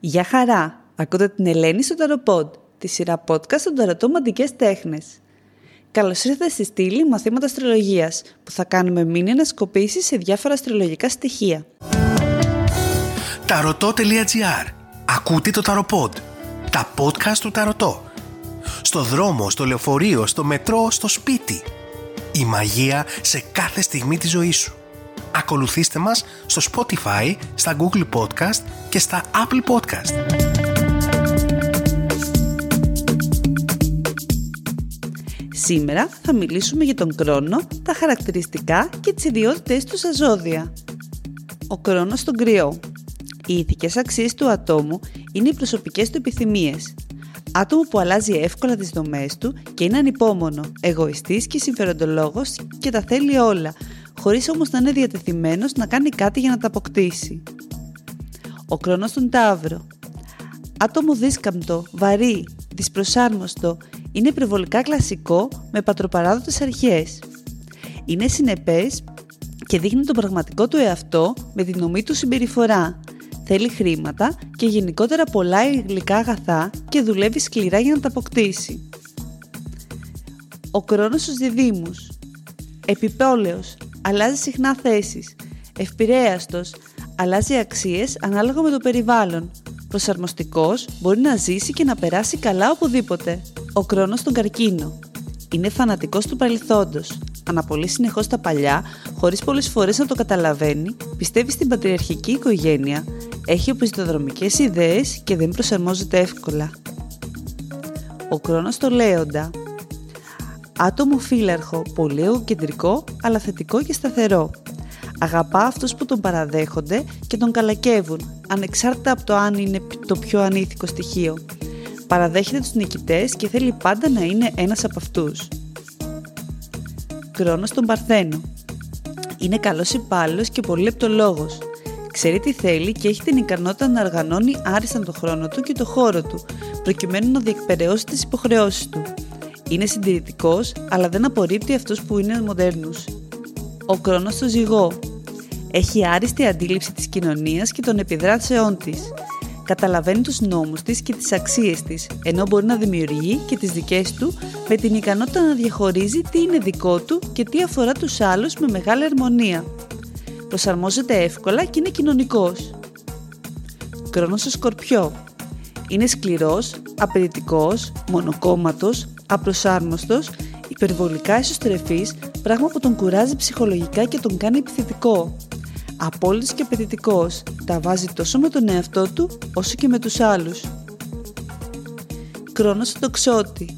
Γεια χαρά! Ακούτε την Ελένη στο Ταροποντ, τη σειρά podcast των Ταρωτών Μαντικές Τέχνες. Καλώς ήρθατε στη στήλη μαθήματα αστρολογίας, που θα κάνουμε μήνυ ανασκοπήσεις σε διάφορα αστρολογικά στοιχεία. Ταρωτό.gr Ακούτε το Ταροποντ, τα podcast του Ταρωτό. Στο δρόμο, στο λεωφορείο, στο μετρό, στο σπίτι. Η μαγεία σε κάθε στιγμή της ζωής σου. Ακολουθήστε μας στο Spotify, στα Google Podcast και στα Apple Podcast. Σήμερα θα μιλήσουμε για τον κρόνο, τα χαρακτηριστικά και τις ιδιότητες του στα ζώδια. Ο κρόνος στον κρυό. Οι ηθικές αξίες του ατόμου είναι οι προσωπικές του επιθυμίες. Άτομο που αλλάζει εύκολα τις δομές του και είναι ανυπόμονο, εγωιστής και συμφεροντολόγος και τα θέλει όλα, χωρίς όμως να είναι διατεθειμένος να κάνει κάτι για να τα αποκτήσει. Ο κρόνος στον Ταύρο. Άτομο δίσκαμπτο, βαρύ, δυσπροσάρμοστο, είναι υπερβολικά κλασικό με πατροπαράδοτες αρχές. Είναι συνεπές και δείχνει τον πραγματικό του εαυτό με την νομή του συμπεριφορά. Θέλει χρήματα και γενικότερα πολλά υλικά αγαθά και δουλεύει σκληρά για να τα αποκτήσει. Ο κρόνος στους διδήμους. Επιπόλαιος, αλλάζει συχνά θέσεις. Ευπηρέαστος, αλλάζει αξίες ανάλογα με το περιβάλλον. Προσαρμοστικός, μπορεί να ζήσει και να περάσει καλά οπουδήποτε. Ο κρόνος στον καρκίνο. Είναι φανατικός του παρελθόντος. Αναπολύει συνεχώς τα παλιά, χωρίς πολλές φορές να το καταλαβαίνει, πιστεύει στην πατριαρχική οικογένεια, έχει οπισθοδρομικές ιδέες και δεν προσαρμόζεται εύκολα. Ο κρόνος στο λέοντα. Άτομο φύλαρχο, πολύ εγωκεντρικό, αλλά θετικό και σταθερό. Αγαπά αυτούς που τον παραδέχονται και τον καλακεύουν, ανεξάρτητα από το αν είναι το πιο ανήθικο στοιχείο. Παραδέχεται τους νικητές και θέλει πάντα να είναι ένας από αυτούς. Κρόνος τον Παρθένο. Είναι καλός υπάλληλος και πολύ λεπτολόγος. Ξέρει τι θέλει και έχει την ικανότητα να οργανώνει άριστα τον χρόνο του και το χώρο του, προκειμένου να διεκπαιρεώσει τις υποχρεώσεις του. Είναι συντηρητικός, αλλά δεν απορρίπτει αυτούς που είναι μοντέρνους. Ο Κρόνος στο ζυγό. Έχει άριστη αντίληψη της κοινωνίας και των επιδράσεών της. Καταλαβαίνει τους νόμους της και τις αξίες της, ενώ μπορεί να δημιουργεί και τις δικές του με την ικανότητα να διαχωρίζει τι είναι δικό του και τι αφορά τους άλλους με μεγάλη αρμονία. Προσαρμόζεται εύκολα και είναι κοινωνικός. Κρόνος στο σκορπιό. Είναι σκληρός, απαιτητικός, μονοκόμματος, απροσάρμοστος, υπερβολικά εσωστρεφής, πράγμα που τον κουράζει ψυχολογικά και τον κάνει επιθετικό. Απόλυτος και απαιτητικός, τα βάζει τόσο με τον εαυτό του όσο και με τους άλλους. Κρόνος στο τοξότη.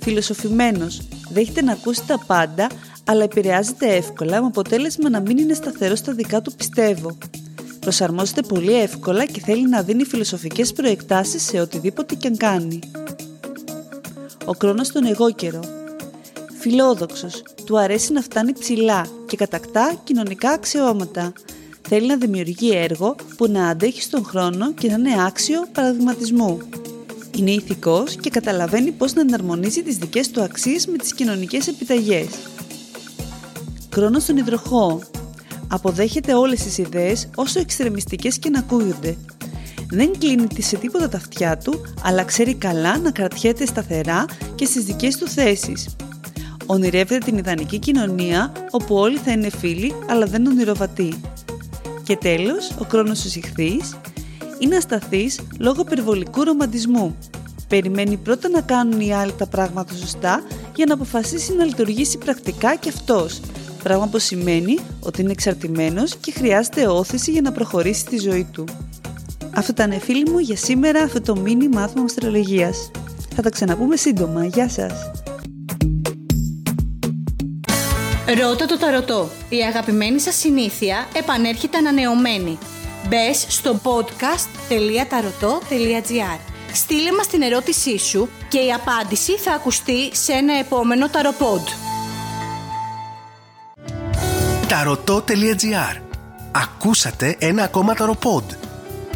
Φιλοσοφημένος, δέχεται να ακούσει τα πάντα, αλλά επηρεάζεται εύκολα με αποτέλεσμα να μην είναι σταθερός στα δικά του πιστεύω. Προσαρμόζεται πολύ εύκολα και θέλει να δίνει φιλοσοφικές προεκτάσεις σε οτιδήποτε και αν κάνει. Ο Κρόνος στον εγώ καιρό. Φιλόδοξος, του αρέσει να φτάνει ψηλά και κατακτά κοινωνικά αξιώματα. Θέλει να δημιουργεί έργο που να αντέχει στον χρόνο και να είναι άξιο παραδειγματισμού. Είναι ηθικός και καταλαβαίνει πώς να εναρμονίζει τις δικές του αξίες με τις κοινωνικές επιταγές. Κρόνος στον υδροχό. Αποδέχεται όλες τις ιδέες όσο εξτρεμιστικές και να ακούγονται. Δεν κλείνει σε τίποτα τα αυτιά του, αλλά ξέρει καλά να κρατιέται σταθερά και στις δικές του θέσεις. Ονειρεύεται την ιδανική κοινωνία όπου όλοι θα είναι φίλοι αλλά δεν ονειροβατοί. Και τέλος, ο χρόνος του ηχθείς είναι ασταθής λόγω περιβολικού ρομαντισμού. Περιμένει πρώτα να κάνουν οι άλλοι τα πράγματα σωστά για να αποφασίσει να λειτουργήσει πρακτικά και αυτός, πράγμα που σημαίνει ότι είναι εξαρτημένος και χρειάζεται όθηση για να προχωρήσει στη ζωή του. Αυτό ήταν φίλοι μου για σήμερα αυτό το μίνι μάθημα αστρολογίας. Θα τα ξαναπούμε σύντομα. Γεια σας! Ρώτα το ταρωτό. Η αγαπημένη σας συνήθεια επανέρχεται ανανεωμένη. Μπες στο podcast.tarotot.gr Στείλε μας την ερώτησή σου και η απάντηση θα ακουστεί σε ένα επόμενο ταροπόντ. Tarotot.gr Ακούσατε ένα ακόμα ταροπόντ.